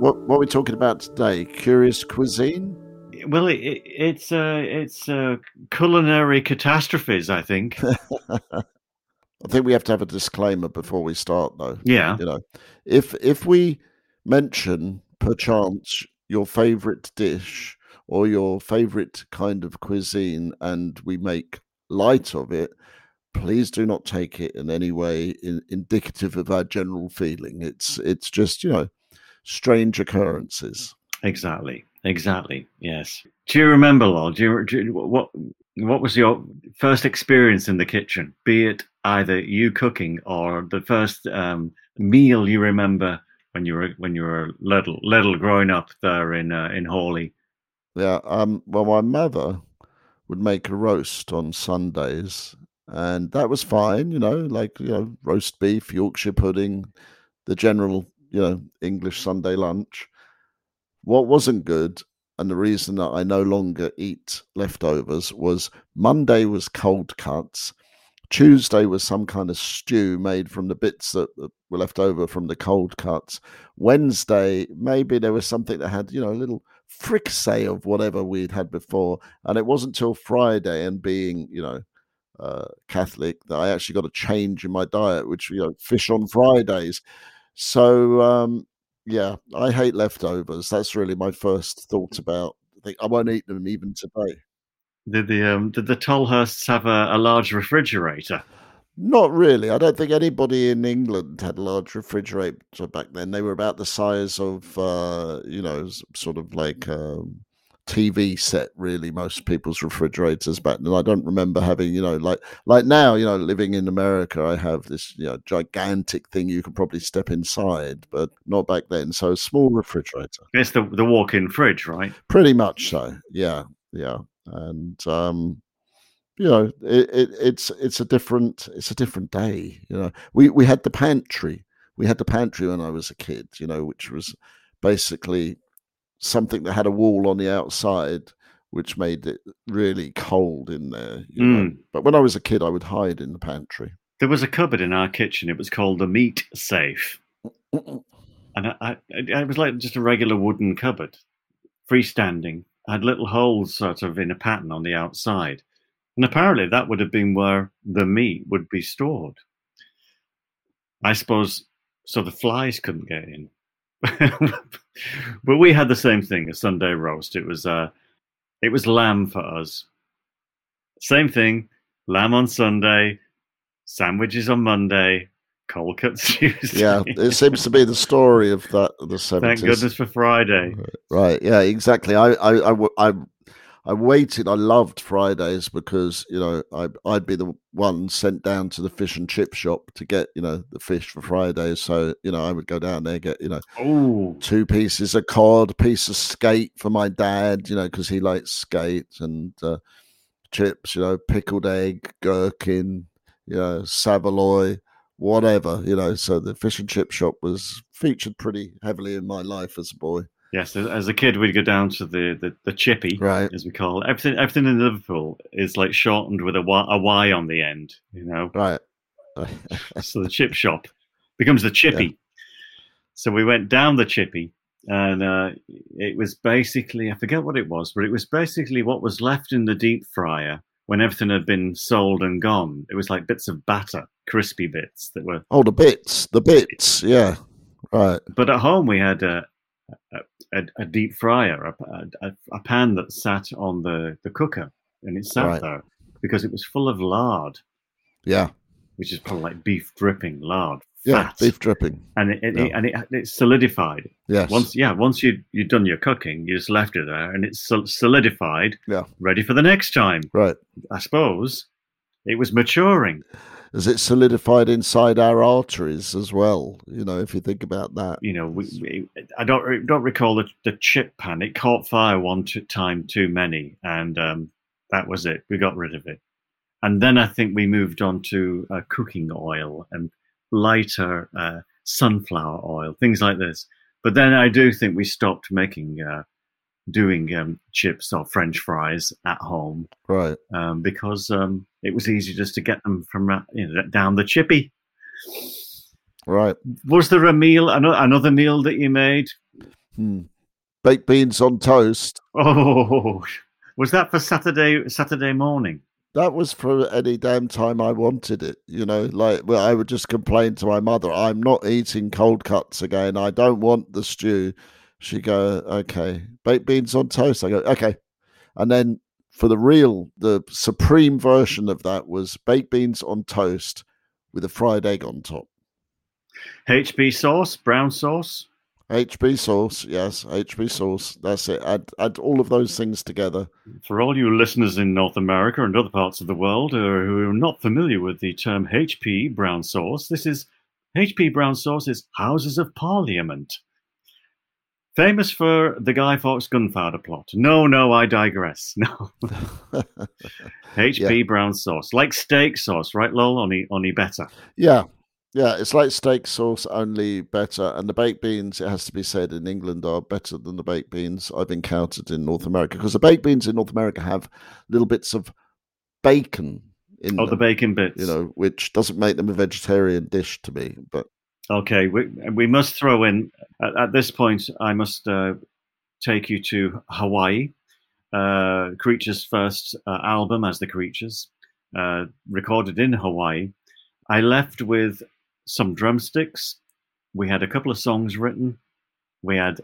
What, what are we talking about today? Curious cuisine? Well, it, it, it's uh, it's uh, culinary catastrophes. I think. I think we have to have a disclaimer before we start, though. Yeah. You know, if if we mention perchance your favorite dish or your favorite kind of cuisine, and we make light of it, please do not take it in any way in, indicative of our general feeling. It's it's just you know strange occurrences. Exactly. Exactly. Yes. Do you remember, Lord? Do you, do you- what what was your first experience in the kitchen? Be it either you cooking or the first um, meal you remember when you were when you were little little growing up there in uh, in Horley. Yeah. Um. Well, my mother would make a roast on Sundays, and that was fine. You know, like you know, roast beef, Yorkshire pudding, the general you know English Sunday lunch. What wasn't good, and the reason that I no longer eat leftovers was Monday was cold cuts. Tuesday was some kind of stew made from the bits that were left over from the cold cuts. Wednesday, maybe there was something that had, you know, a little fricassee of whatever we'd had before. And it wasn't till Friday, and being, you know, uh, Catholic, that I actually got a change in my diet, which, you know, fish on Fridays. So, um, yeah, I hate leftovers. That's really my first thought about. I think I won't eat them even today. Did the um, did the Tolhursts have a, a large refrigerator? Not really. I don't think anybody in England had a large refrigerator back then. They were about the size of, uh, you know, sort of like a TV set. Really, most people's refrigerators back then. I don't remember having, you know, like like now, you know, living in America, I have this, you know, gigantic thing you can probably step inside, but not back then. So a small refrigerator. It's the the walk-in fridge, right? Pretty much so. Yeah, yeah. And um, you know, it, it, it's it's a different it's a different day. You know, we we had the pantry. We had the pantry when I was a kid. You know, which was basically something that had a wall on the outside, which made it really cold in there. You know, hmm. but when I was a kid, I would hide in the pantry. There was a cupboard in our kitchen. It was called the meat safe. and I, I, it was like just a regular wooden cupboard, freestanding. Had little holes sort of in a pattern on the outside, and apparently that would have been where the meat would be stored. I suppose so the flies couldn't get in. but we had the same thing, a Sunday roast. It was uh, it was lamb for us. Same thing, lamb on Sunday, sandwiches on Monday, cold cuts Tuesday. Yeah, it seems to be the story of that the Thank seventies. goodness for Friday. Right. Yeah. Exactly. I, I, I, I, I waited. I loved Fridays because you know I, I'd be the one sent down to the fish and chip shop to get you know the fish for Fridays. So you know I would go down there get you know two pieces of cod, piece of skate for my dad, you know, because he likes skate and uh, chips, you know, pickled egg, gherkin, you know, saveloy, whatever, you know. So the fish and chip shop was featured pretty heavily in my life as a boy. Yes. As, a kid, we'd go down to the, the, the chippy, Right. as we call it. Everything, everything in Liverpool is like shortened with a y, a y on the end, you know. Right. so the chip shop becomes the chippy. So we went down the chippy, and uh, it was basically I forget what it was, but it was basically what was left in the deep fryer when everything had been sold and gone. It was like bits of batter, crispy bits that were. Oh, the bits, the bits, yeah, right. But at home we had a a, a, deep fryer, a, a, a pan that sat on the, the cooker, and it sat Right. there because it was full of lard, Yeah, which is probably like beef dripping lard, yeah, fat, beef dripping. and it, it, Yeah. and it, it solidified. Yes, Once, yeah, once you you'd done your cooking, you just left it there, and it's solidified. Yeah. ready for the next time. right. I suppose it was maturing. As it solidified inside our arteries as well. You know, if you think about that. You know, we, we, I don't don't recall the, the chip pan. It caught fire one time too many, and um, that was it. We got rid of it, and then I think we moved on to uh, cooking oil and lighter uh, sunflower oil, things like this. But then I do think we stopped making uh, doing um, chips or French fries at home, right? Um, because um, it was easy just to get them from you know, down the chippy. Right. Was there a meal, another meal that you made? Hmm. Baked beans on toast. Oh, was that for Saturday Saturday morning? That was for any damn time I wanted it. You know, like well, I would just complain to my mother, "I'm not eating cold cuts again. I don't want the stew." She go, okay, baked beans on toast. I go, okay. And then for the real, the supreme version of that was baked beans on toast with a fried egg on top. HP sauce, brown sauce. HP sauce, yes, HP sauce. That's it. Add add all of those things together. For all you listeners in North America and other parts of the world uh, who are not familiar with the term HP brown sauce, this is HP brown sauce is Houses of Parliament. Famous for the Guy Fawkes gunpowder plot. No, no, I digress. No. HP yeah. brown sauce. Like steak sauce, right, Lol? Only, only better. Yeah. Yeah, it's like steak sauce, only better. And the baked beans, it has to be said, in England are better than the baked beans I've encountered in North America. Because the baked beans in North America have little bits of bacon in Oh, them, the bacon bits. You know, which doesn't make them a vegetarian dish to me. But Okay, we, we must throw in at, at this point. I must uh, take you to Hawaii. Uh, Creatures' first uh, album as the Creatures, uh, recorded in Hawaii. I left with some drumsticks. We had a couple of songs written. We had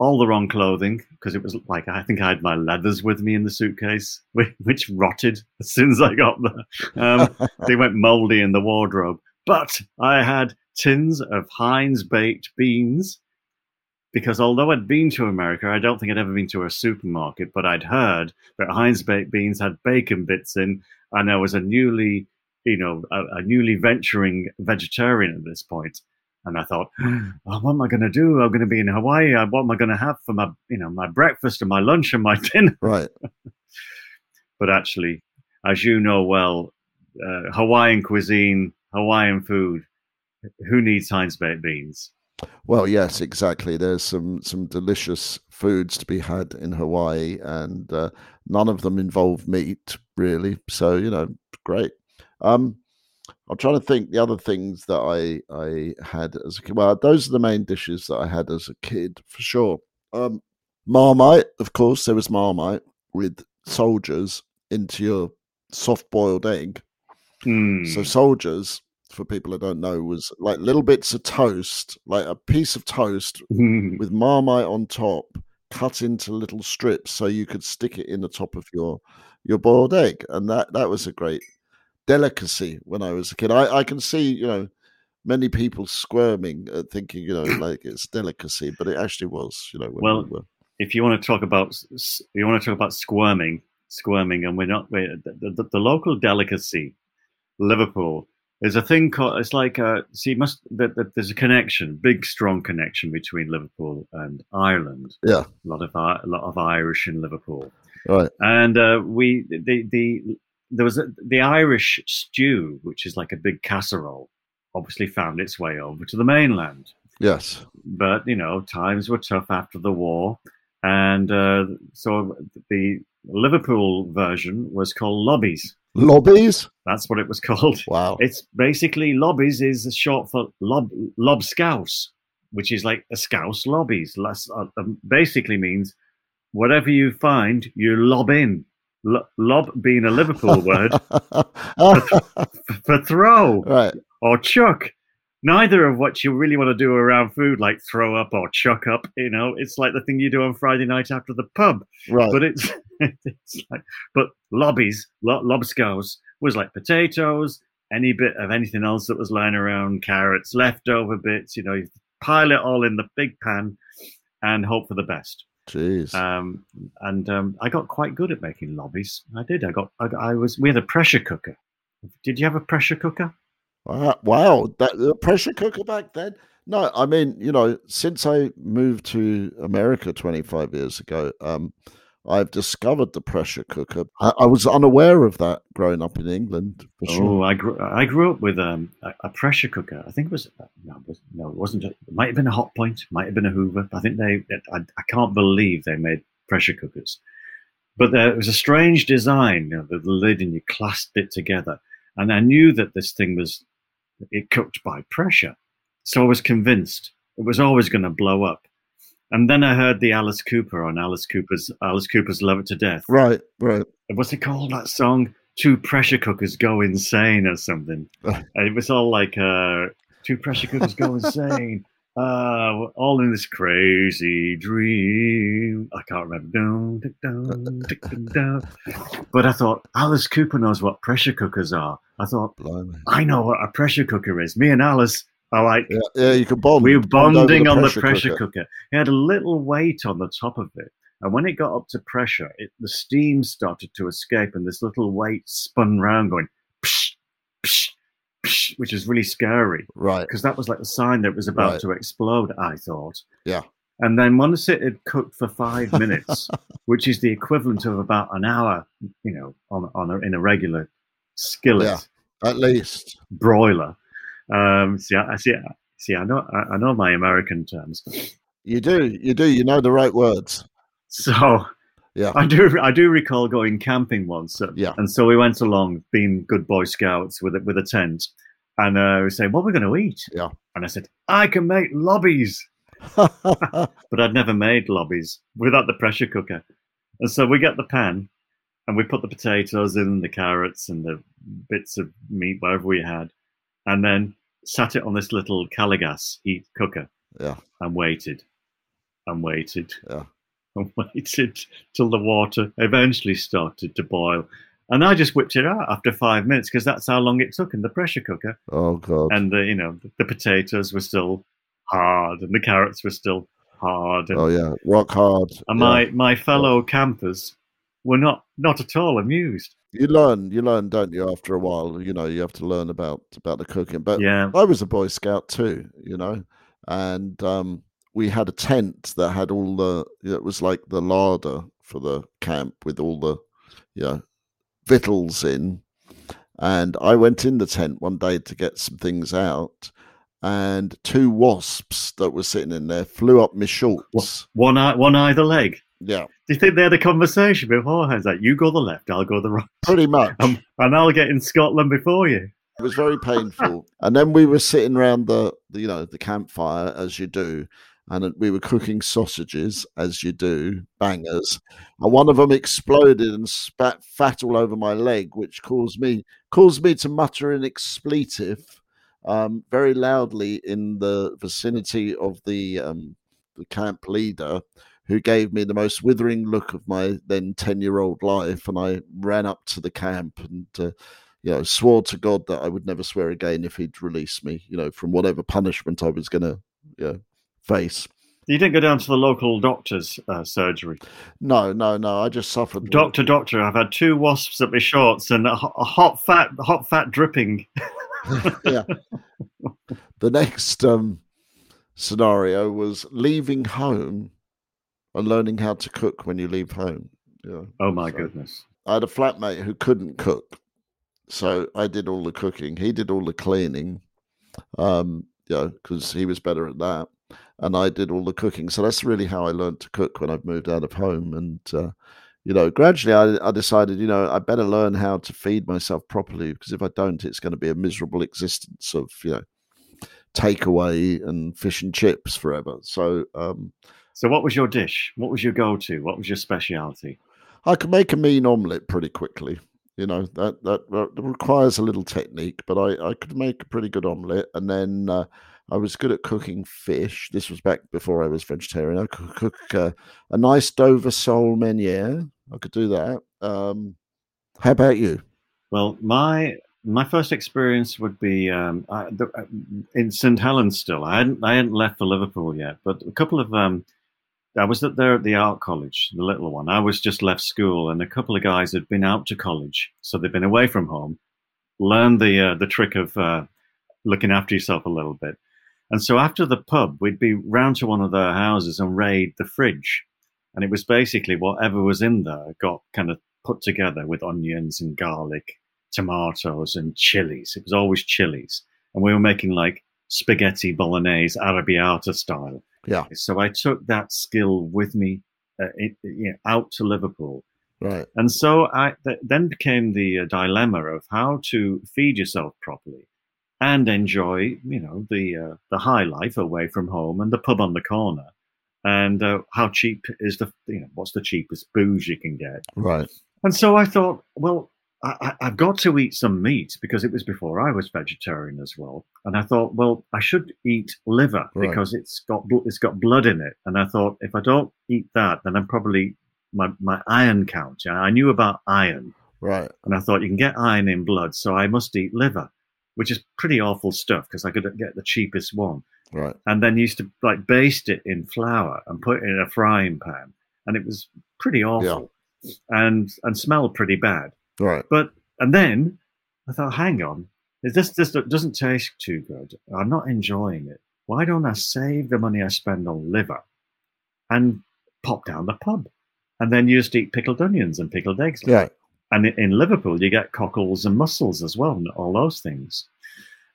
all the wrong clothing because it was like I think I had my leathers with me in the suitcase, which rotted as soon as I got there. Um, they went moldy in the wardrobe. But I had tins of Heinz baked beans because although I'd been to America, I don't think I'd ever been to a supermarket, but I'd heard that Heinz baked beans had bacon bits in, and I was a newly, you know, a, a newly venturing vegetarian at this point. And I thought, oh, what am I going to do? I'm going to be in Hawaii. Uh, what am I going to have for my, you know, my breakfast and my lunch and my dinner? Right. but actually, as you know well, uh, Hawaiian cuisine, Hawaiian food who needs Heinz baked beans? Well, yes, exactly. There's some some delicious foods to be had in Hawaii, and uh, none of them involve meat, really. So you know, great. Um, I'm trying to think the other things that I I had as a kid. Well, those are the main dishes that I had as a kid for sure. Um, Marmite, of course, there was Marmite with soldiers into your soft boiled egg. Mm. So soldiers for people that don't know, was like little bits of toast, like a piece of toast with marmite on top, cut into little strips, so you could stick it in the top of your your boiled egg, and that that was a great delicacy when I was a kid. I, I can see, you know, many people squirming, uh, thinking, you know, like it's delicacy, but it actually was, you know. well, we if you want to talk about you want to talk about squirming, squirming, and we're not we're, the, the, the local delicacy, Liverpool there's a thing called it's like uh, see must that, that there's a connection, big strong connection between Liverpool and Ireland. Yeah, a lot of a lot of Irish in Liverpool. Right, and uh, we the the there was a, the Irish stew, which is like a big casserole, obviously found its way over to the mainland. Yes, but you know times were tough after the war, and uh, so the Liverpool version was called lobbies. Lobbies? That's what it was called. Wow. It's basically lobbies is a short for lob lob scouse, which is like a scouse lobbies. Less, uh, um, basically means whatever you find, you lob in. L- lob being a Liverpool word for, for, throw right. or chuck. Neither of what you really want to do around food, like throw up or chuck up. You know, it's like the thing you do on Friday night after the pub. Right. But it's it's like, but lobbies, lo- lobscouse was like potatoes, any bit of anything else that was lying around, carrots, leftover bits. You know, you pile it all in the big pan and hope for the best. Jeez. Um, and um, I got quite good at making lobbies. I did. I got. I, I was. We had a pressure cooker, Did you have a pressure cooker? Wow, wow, that the pressure cooker back then. No, I mean, you know, since I moved to America 25 years ago, um, I've discovered the pressure cooker. I, I was unaware of that growing up in England. For sure. Oh, I grew I grew up with um, a, a pressure cooker. I think it was no, it was, no, it wasn't. It might have been a Hotpoint. Might have been a Hoover. I think they. I, I can't believe they made pressure cookers. But there, it was a strange design. You know, the, the lid and you clasped it together, and I knew that this thing was it cooked by pressure. So I was convinced it was always going to blow up. And then I heard the Alice Cooper on Alice Cooper's Alice Cooper's Love It to Death. Right, right. What's it called? That song? Two pressure cookers go insane or something. it was all like uh, two pressure cookers go insane. Uh, we're all in this crazy dream. I can't remember. Dun, dun, But I thought Alice Cooper knows what pressure cookers are. I thought Blimey. I know what a pressure cooker is. Me and Alice are like Yeah, yeah, you can bond. we were bond over bonding on the pressure cooker. It had a little weight on the top of it. And when it got up to pressure, it, the steam started to escape, and this little weight spun round, going psh, psh, which is really scary Right. because that was like a sign that it was about Right. to explode. I thought. Yeah. And then once it had cooked for five minutes, which is the equivalent of about an hour, you know, on on a, in a regular skillet Yeah. At least. broiler. Um, see, I I see. See, I know, I I know my American terms. You do. You do. You know the right words. So Yeah. I do I do recall going camping once. uh, Yeah. And so we went along, being good Boy Scouts with a, with a tent, and uh, we said, "What are we going to eat?" Yeah. And I said, "I can make lobbies," but I'd never made lobbies without the pressure cooker. And so we get the pan, and we put the potatoes in, the carrots, and the bits of meat, whatever we had, and then sat it on this little Calor gas heat cooker yeah. and waited and waited Yeah. and waited till the water eventually started to boil. And I just whipped it out after five minutes because that's how long it took in the pressure cooker. Oh God. And the you know the, potatoes were still hard and the carrots were still hard. And, oh yeah. Rock hard. and Yeah. my my fellow campers were not not at all amused. You learn. You learn, don't you? After a while, you know, you have to learn about about the cooking. But Yeah, I was a Boy Scout too, you know, and um, we had a tent that had all the. It was like the larder for the camp with all the, you know, victuals in. And I went in the tent one day to get some things out, and two wasps that were sitting in there flew up my shorts. one eye one either leg. Yeah, Do you think they had a conversation beforehand? Like you go the left, I'll go the right, pretty much. um, and I'll get in Scotland before you. It was very painful. and then we were sitting around the, the, you know, the campfire as you do, and we were cooking sausages as you do, bangers. And one of them exploded and spat fat all over my leg, which caused me caused me to mutter an expletive um, very loudly in the vicinity of the um, the camp leader. Who gave me the most withering look of my then ten year old life, and I ran up to the camp and uh, you know, swore to God that I would never swear again if he'd release me, you know, from whatever punishment I was going to you know, face. You didn't go down to the local doctor's uh, surgery. No, no, no. I just suffered. Doctor, doctor, I've had two wasps at my shorts and a, a hot fat, hot fat dripping. yeah. The next um, scenario was leaving home and learning how to cook when you leave home. Yeah. Oh my So- goodness! I had a flatmate who couldn't cook, so I did all the cooking. He did all the cleaning, um, you know, because he was better at that, and I did all the cooking. So that's really how I learned to cook when I've moved out of home. And uh, you know, gradually I, I decided, you know, I better learn how to feed myself properly because if I don't, it's going to be a miserable existence of you know takeaway and fish and chips forever. So um, So, what was your dish? What was your go-to? What was your speciality? I could make a mean omelette pretty quickly. You know that that, that requires a little technique, but I, I could make a pretty good omelette. And then uh, I was good at cooking fish. This was back before I was vegetarian. I could cook uh, a nice Dover sole meuniere. I could do that. Um, how about you? Well, my my first experience would be um, the, uh, in St Helens. Still, I hadn't I hadn't left for Liverpool yet, but a couple of um, I was at there at the art college, the little one. I was just left school, and a couple of guys had been out to college, so they'd been away from home, learned the uh, the trick of uh, looking after yourself a little bit. And so after the pub, we'd be round to one of their houses and raid the fridge. And it was basically whatever was in there got kind of put together with onions and garlic, tomatoes and chilies. It was always chilies. And we were making like spaghetti bolognese arrabbiata style. Yeah. So I took that skill with me uh, it, you know, out to Liverpool. Right. And so I th- then became the uh, dilemma of how to feed yourself properly and enjoy, you know, the uh, the high life away from home and the pub on the corner, and uh, how cheap is the, you know, what's the cheapest booze you can get. Right. And so I thought, well, I, have got to eat some meat because it was before I was vegetarian as well. And I thought, well, I should eat liver Right. because it's got it's got blood in it. And I thought, if I don't eat that, then I'm probably my my iron count. I knew about iron, Right. and I thought you can get iron in blood, so I must eat liver, which is pretty awful stuff because I could get the cheapest one. Right. And then used to like baste it in flour and put it in a frying pan, and it was pretty awful, and and smelled pretty bad. Right. But and then I thought, hang on, this this doesn't taste too good. I'm not enjoying it. Why don't I save the money I spend on liver and pop down the pub, and then you just eat pickled onions and pickled eggs? Yeah. And in- Liverpool, you get cockles and mussels as well, and all those things,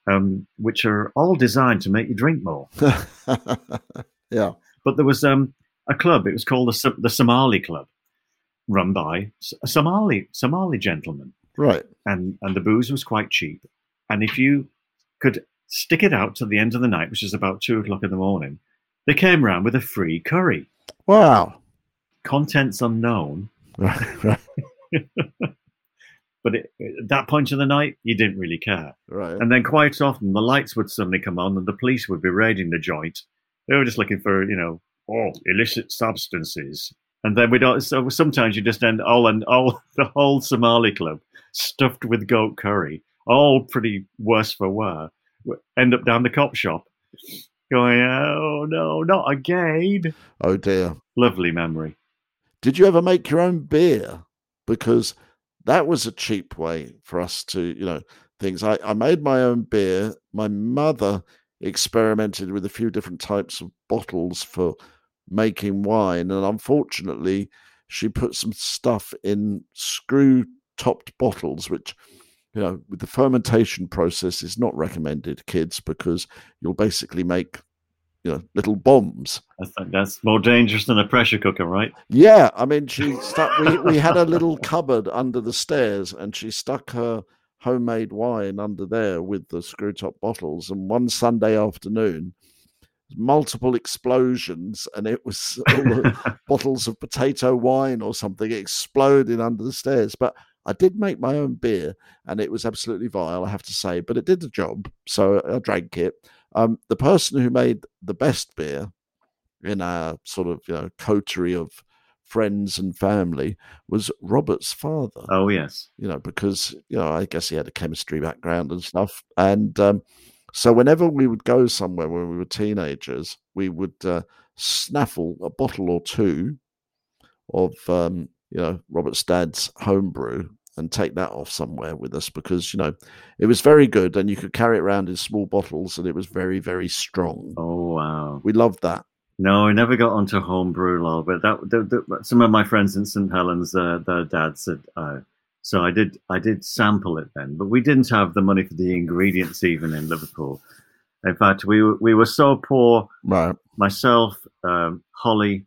um, which are all designed to make you drink more. yeah. But there was um, a club. It was called the the Somali Club, run by a Somali Somali gentleman Right. and and the booze was quite cheap. And if you could stick it out to the end of the night, which is about two o'clock in the morning, they came round with a free curry. Wow. Contents unknown, Right. Right. but it, at that point of the night, you didn't really care. Right. And then quite often, the lights would suddenly come on, and the police would be raiding the joint. They were just looking for, you know, oh, illicit substances. And then we'd al- so sometimes you just end all and all the whole Somali club stuffed with goat curry, all pretty worse for wear. End up down the cop shop, going, oh no, not again. Oh dear. Lovely memory. Did you ever make your own beer? Because that was a cheap way for us to, you know, things. I, I made my own beer. My mother experimented with a few different types of bottles for making wine. And unfortunately, she put some stuff in screw topped bottles, which, you know, with the fermentation process is not recommended, kids, because you'll basically make, you know, little bombs. I think that's more dangerous than a pressure cooker, right? Yeah, I mean, she stuck. We we had a little cupboard under the stairs, and she stuck her homemade wine under there with the screw top bottles. And one Sunday afternoon, multiple explosions, and it was all the bottles of potato wine or something exploding under the stairs. But I did make my own beer, and it was absolutely vile, I have to say, but it did the job. So I drank it. Um, the person who made the best beer in our sort of you know coterie of friends and family was Robert's father. oh yes. You know, because you know I guess he had a chemistry background and stuff, and um, so whenever we would go somewhere when we were teenagers, we would uh, snaffle a bottle or two of um, you know Robert's dad's homebrew and take that off somewhere with us because you know it was very good and you could carry it around in small bottles and it was very very strong. Oh wow. We loved that. No, I never got onto homebrew law, but that the, the, some of my friends in St Helens, uh, their dad said, uh, so I did. I did sample it then, but we didn't have the money for the ingredients even in Liverpool. In fact, we were, we were so poor. Right. Myself, um, Holly,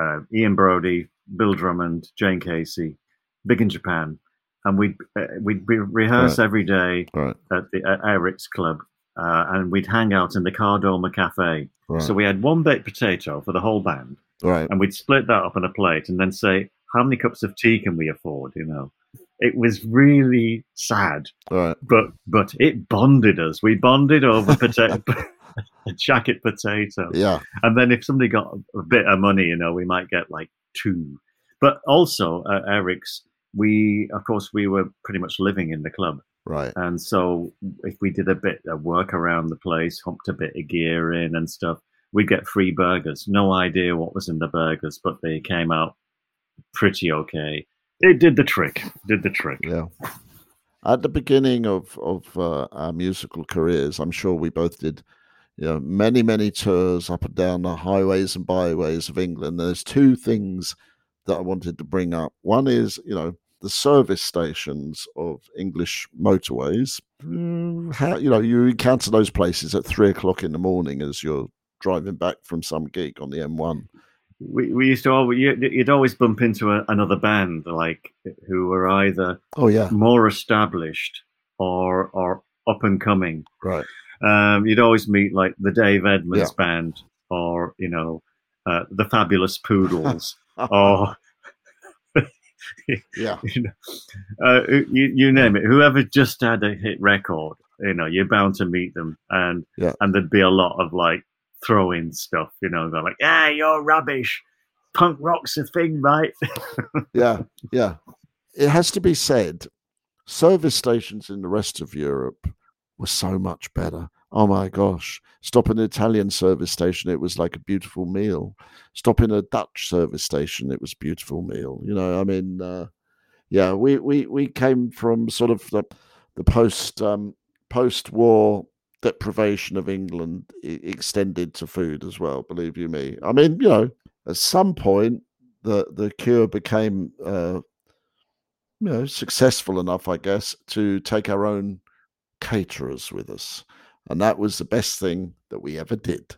uh, Ian Broudie, Bill Drummond, Jayne Casey, Big in Japan, and we'd uh, we'd be rehearse every day Right. at the at Eric's club, uh, and we'd hang out in the Kardomah Cafe. Right. So we had one baked potato for the whole band, right. and we'd split that up on a plate, and then say, "How many cups of tea can we afford?" You know, it was really sad, Right. but but it bonded us. We bonded over potato, a jacket potato, Yeah. and then if somebody got a bit of money, you know, we might get like two. But also at Eric's, we of course we were pretty much living in the club. Right. And so if we did a bit of work around the place, humped a bit of gear in and stuff, we'd get free burgers. No idea what was in the burgers, but they came out pretty okay. It did the trick. Did the trick. Yeah. at the beginning of of uh, our musical careers, I'm sure we both did, you know, many many tours up and down the highways and byways of England. There's two things that I wanted to bring up. One is, you know, the service stations of English motorways. Mm, How you know you encounter those places at three o'clock in the morning as you're driving back from some gig on the M1. We, we used to always you- you'd always bump into a, another band like who were either Oh yeah, more established or or up and coming. right. Um, you'd always meet like the Dave Edmunds band or you know uh, the Fabulous Poodles or yeah, you know, uh, you, you name it. Whoever just had a hit record, you know, you're bound to meet them, and Yeah. and there'd be a lot of like throw-in stuff. You know, they're like, "Yeah, you're rubbish. Punk rock's a thing, right?" yeah, yeah. It has to be said, service stations in the rest of Europe were so much better. Oh my gosh. Stop in an Italian service station, it was like a beautiful meal. Stop in a Dutch service station, it was a beautiful meal. You know, I mean, uh, yeah, we, we, we came from sort of the, the post um, post war deprivation of England extended to food as well, believe you me. I mean, you know, at some point the the cure became uh, you know successful enough, I guess, to take our own caterers with us, and that was the best thing that we ever did.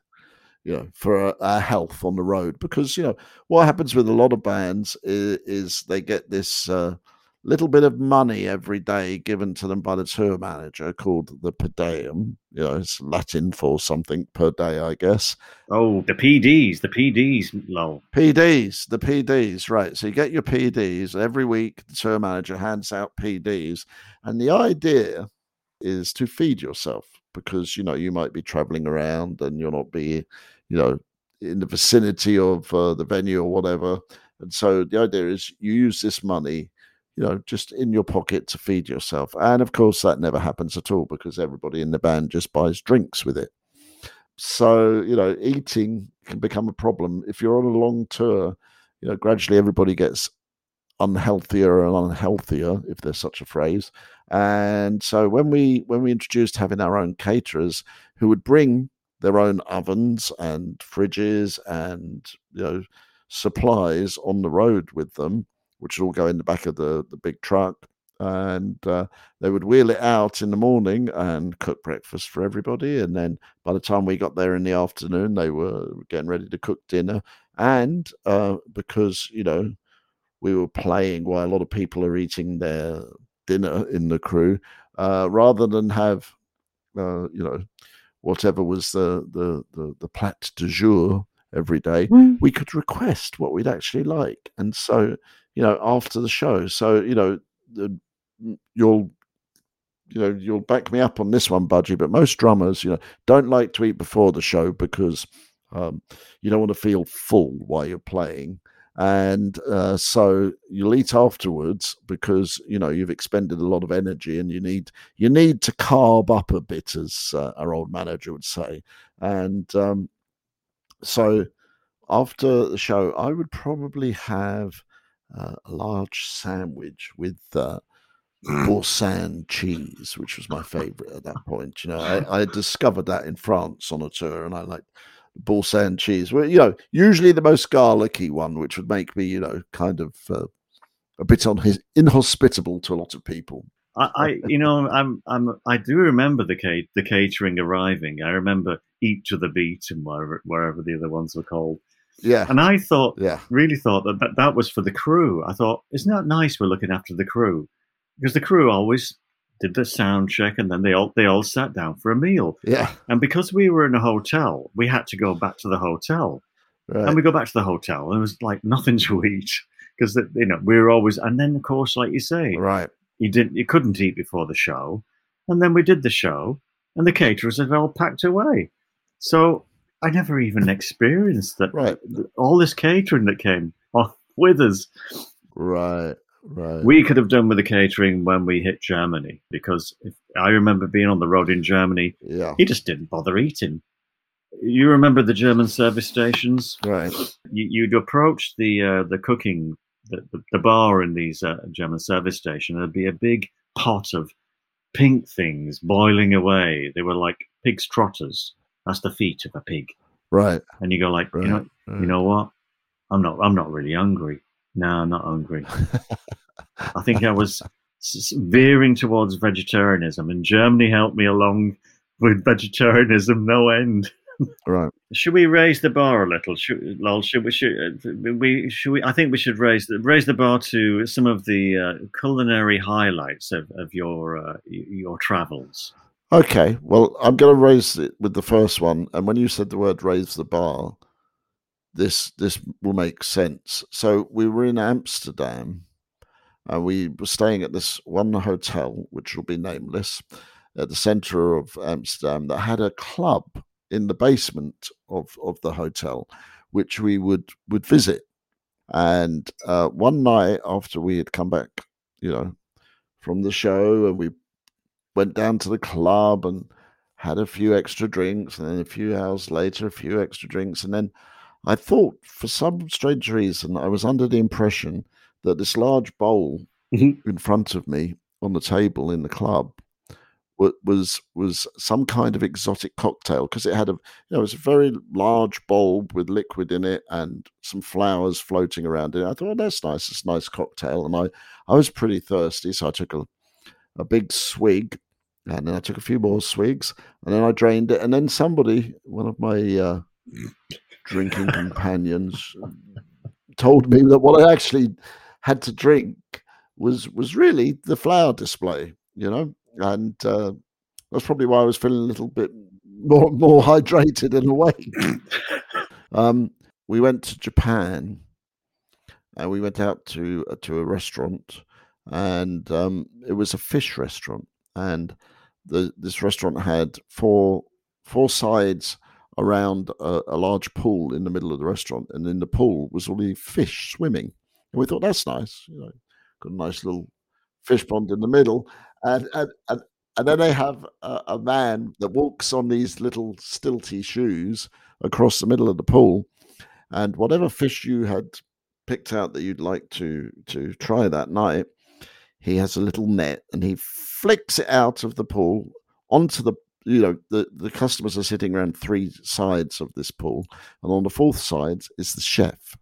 You know, for our, our health on the road, because you know what happens with a lot of bands is, is they get this uh, little bit of money every day given to them by the tour manager called the per diem. You know, it's Latin for something per day, I guess. oh, the PDs, the PDs, lol. PDs, the PDs, right. So you get your PDs every week. The tour manager hands out PDs, and the idea is to feed yourself because you know you might be traveling around and you'll not be, you know, in the vicinity of uh, the venue or whatever. And so the idea is you use this money, you know, just in your pocket to feed yourself. And of course, that never happens at all because everybody in the band just buys drinks with it. So, you know, eating can become a problem. If you're on a long tour, you know, gradually everybody gets unhealthier and unhealthier, if there's such a phrase. And so when we when we introduced having our own caterers who would bring their own ovens and fridges and you know supplies on the road with them, which would all go in the back of the, the big truck. And uh, they would wheel it out in the morning and cook breakfast for everybody. And then by the time we got there in the afternoon, they were getting ready to cook dinner. And uh, because, you know, we were playing while a lot of people are eating their dinner in the crew, uh, rather than have, uh, you know, whatever was the, the, the, the plat du jour every day, we could request what we'd actually like. And so, you know, after the show, so, you know, the, you'll, you know, you'll back me up on this one, Budgie, but most drummers, you know, don't like to eat before the show because um, you don't want to feel full while you're playing. And uh, so you'll eat afterwards because you know you've expended a lot of energy, and you need you need to carb up a bit, as uh, our old manager would say. And um, so after the show, I would probably have uh, a large sandwich with uh, Boursin cheese, which was my favorite at that point. You know, I, I discovered that in France on a tour, and I like Boursin cheese. Well, you know, usually the most garlicky one, which would make me, you know, kind of uh, a bit on his inhospitable to a lot of people. I, I, you know, I'm, I'm, I do remember the the catering arriving. I remember Eat to the Beat and wherever, wherever the other ones were called. Yeah, And I thought, yeah, really thought that, that that was for the crew. I thought, isn't that nice? We're looking after the crew because the crew always did the sound check and then they all they all sat down for a meal. yeah. And because we were in a hotel, we had to go back to the hotel. Right. And we go back to the hotel, and there was like nothing to eat because you know we were always. And then, of course, like you say, right. you didn't, you couldn't eat before the show, and then we did the show, and the caterers had all packed away. So I never even experienced that. Right. All this catering that came off with us, Right. Right. we could have done with the catering when we hit Germany because if, I remember being on the road in Germany. yeah. He just didn't bother eating. You remember the German service stations? Right. you, you'd approach the uh, the cooking the, the, the bar in these uh, German service station. There'd be a big pot of pink things boiling away. They were like pig's trotters. That's the feet of a pig. Right. And you go like, Right. you know, right. you know what? I'm not. I'm not really hungry. No, I'm not hungry. I think I was veering towards vegetarianism, and Germany helped me along with vegetarianism no end. right. Should we raise the bar a little? Should, lol, should we? Should uh, we? Should we? I think we should raise the raise the bar to some of the uh, culinary highlights of, of your uh, your travels. Okay. Well, I'm going to raise it with the first one, and when you said the word "raise the bar," this this will make sense. So we were in Amsterdam, and we were staying at this one hotel, which will be nameless, at the centre of Amsterdam, that had a club in the basement of of the hotel, which we would would visit. And uh, one night after we had come back, you know, from the show, and we went down to the club and had a few extra drinks, and then a few hours later, a few extra drinks, and then I thought, for some strange reason, I was under the impression that this large bowl Mhm. in front of me on the table in the club was was some kind of exotic cocktail because it had a you know it was a very large bowl with liquid in it and some flowers floating around it. I thought, oh, that's nice. It's a nice cocktail, and I I was pretty thirsty, so I took a a big swig, and then I took a few more swigs, and then I drained it, and then somebody, one of my uh, drinking companions, told me that what I actually had to drink was was really the flower display, you know, and uh, that's probably why I was feeling a little bit more more hydrated and awake. um, we went to Japan, and we went out to uh, to a restaurant, and um, it was a fish restaurant, and the this restaurant had four four sides around a, a large pool in the middle of the restaurant, and in the pool was all the fish swimming, and we thought that's nice, you know, got a nice little fish pond in the middle, and and and, and then they have a, a man that walks on these little stilty shoes across the middle of the pool, and whatever fish you had picked out that you'd like to to try that night, he has a little net and he flicks it out of the pool onto the you know the the customers are sitting around three sides of this pool and on the fourth side is the chef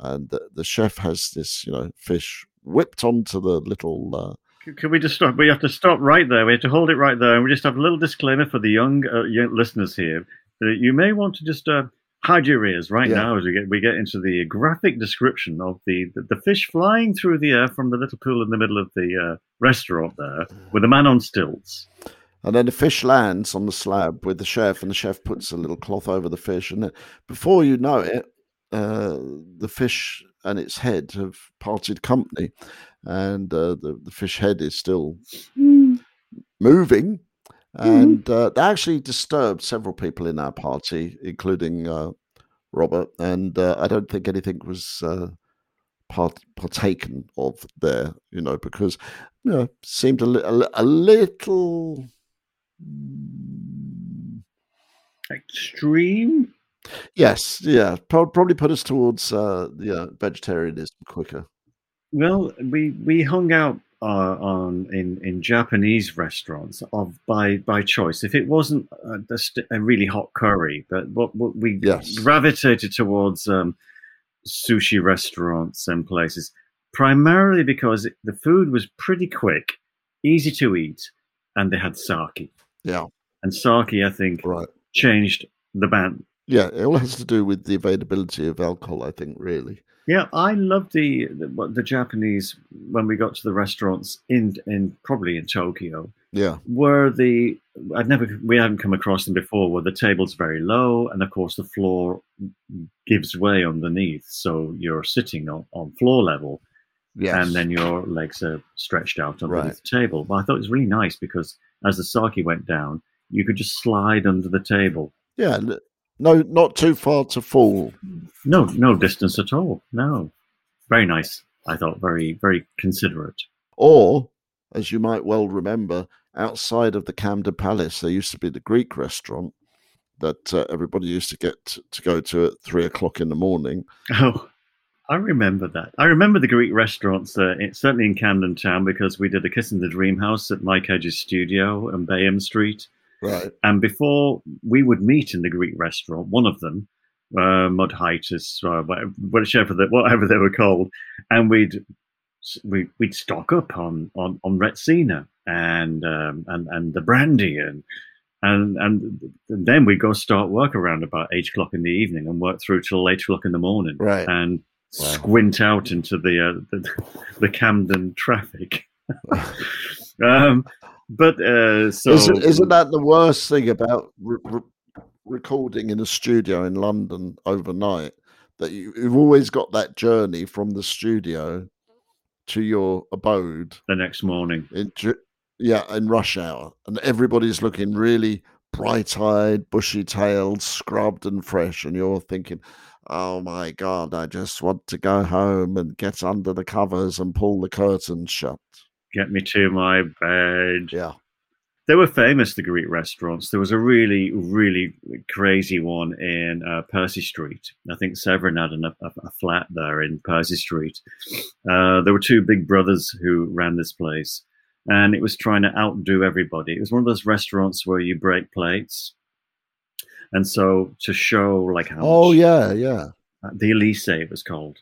and the, the chef has this you know fish whipped onto the little uh, Can we just stop? We have to stop right there. We have to hold it right there, and we just have a little disclaimer for the young, uh, young listeners here that you may want to just uh, hide your ears right Yeah. now as we get we get into the graphic description of the, the the fish flying through the air from the little pool in the middle of the uh, restaurant there with a man on stilts. And then the fish lands on the slab with the chef, and the chef puts a little cloth over the fish. And then before you know it, uh, the fish and its head have parted company, and uh, the, the fish head is still moving. And uh, that actually disturbed several people in our party, including uh, Robert. And uh, I don't think anything was uh, part, partaken of there, you know, because you know, seemed a, li- a, a little. Mm, Extreme. Yes, yeah, prob- probably put us towards uh, yeah vegetarianism quicker. Well, we we hung out uh, on in, in Japanese restaurants of by by choice. If it wasn't a, st- a really hot curry, but what, what we Yes. gravitated towards um, sushi restaurants and places primarily because the food was pretty quick, easy to eat, and they had sake. Yeah, And sake, I think, right. changed the band. Yeah, it all has to do with the availability of alcohol, I think, really. Yeah, I love the, the the Japanese when we got to the restaurants in in probably in Tokyo. Yeah, Were the I'd never we hadn't come across them before. Where the table's very low, and of course the floor gives way underneath, so you're sitting on, on floor level, yes. and then your legs are stretched out underneath Right. the table. But I thought it was really nice because as the sake went down, you could just slide under the table. yeah, no, not too far to fall. No, no distance at all. No, very nice. I thought very, very considerate. Or, as you might well remember, outside of the Camden Palace, there used to be the Greek restaurant that uh, everybody used to get to go to at three o'clock in the morning. Oh, I remember that. I remember the Greek restaurants, uh, it, certainly in Camden Town, because we did a Kiss in the Dream House at Mike Hedges' studio on Bayham Street. Right. And before we would meet in the Greek restaurant, one of them, uh, Mudhitis, uh, whatever, they, whatever they were called, and we'd we, we'd stock up on on, on Retsina and um, and and the brandy and and and then we go start work around about eight o'clock in the evening and work through till eight o'clock in the morning. Right. And Wow. squint out into the uh, the, the Camden traffic. um, but uh, so isn't, isn't that the worst thing about re- re- recording in a studio in London overnight? That you, you've always got that journey from the studio to your abode the next morning? in yeah in rush hour, and everybody's looking really bright-eyed, bushy-tailed, scrubbed and fresh, and you're thinking. Oh my God, I just want to go home and get under the covers and pull the curtains shut. Get me to my bed. Yeah. They were famous, the Greek restaurants. There was a really, really crazy one in uh, Percy Street. I think Severin had an, a, a, flat there in Percy Street. Uh, there were two big brothers who ran this place, and it was trying to outdo everybody. It was one of those restaurants where you break plates. And so to show like how Oh, yeah, yeah. uh, the Elysee it was called.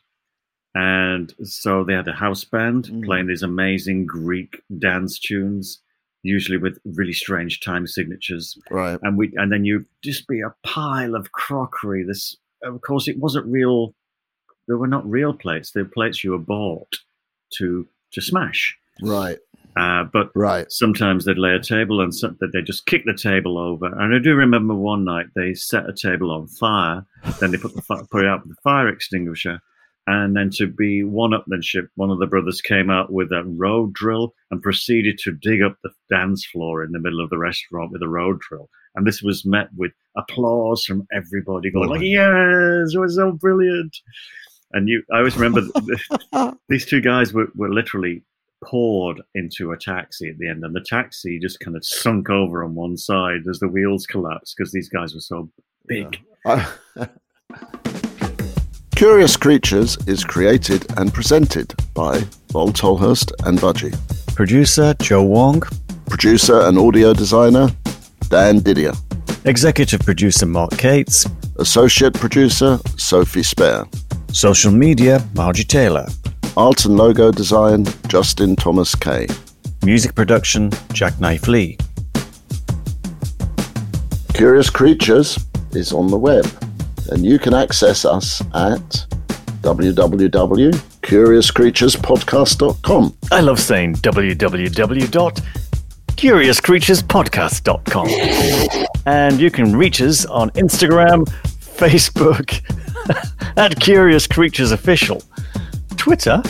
And so they had a house band Mm. playing these amazing Greek dance tunes, usually with really strange time signatures. Right. And we and then you just be a pile of crockery. This of course it wasn't real they were not real plates, they were plates you were bought to to smash. Right. Uh, but Right. sometimes they'd lay a table and some, they'd just kick the table over. And I do remember one night they set a table on fire, then they put the fi- put it out with the fire extinguisher, and then to be one-upmanship, one of the brothers came out with a road drill and proceeded to dig up the dance floor in the middle of the restaurant with a road drill. And this was met with applause from everybody, going like, "Yes, it was so brilliant!" And you, I always remember these two guys were, were literally poured into a taxi at the end, and the taxi just kind of sunk over on one side as the wheels collapsed because these guys were so big. I- Curious Creatures is created and presented by Lol Tolhurst and Budgie. Producer Joe Wong. Producer and audio designer Dan Didier. Executive producer Mark Cates. Associate producer Sophie Spare. Social media Margie Taylor. Art and logo design Justin Thomas K. Music production Jacknife Lee. Curious Creatures is on the web, and you can access us at www.curiouscreaturespodcast.com. I love saying www.curiouscreaturespodcast.com. and you can reach us on Instagram, Facebook at Curious Creatures Official, Twitter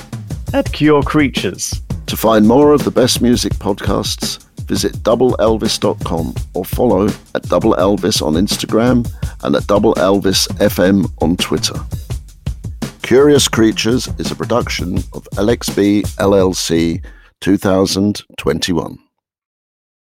at Cure Creatures. To find more of the best music podcasts, visit doubleelvis.com or follow at Double Elvis on Instagram and at Double Elvis FM on Twitter. Curious Creatures is a production of LXB LLC 2021.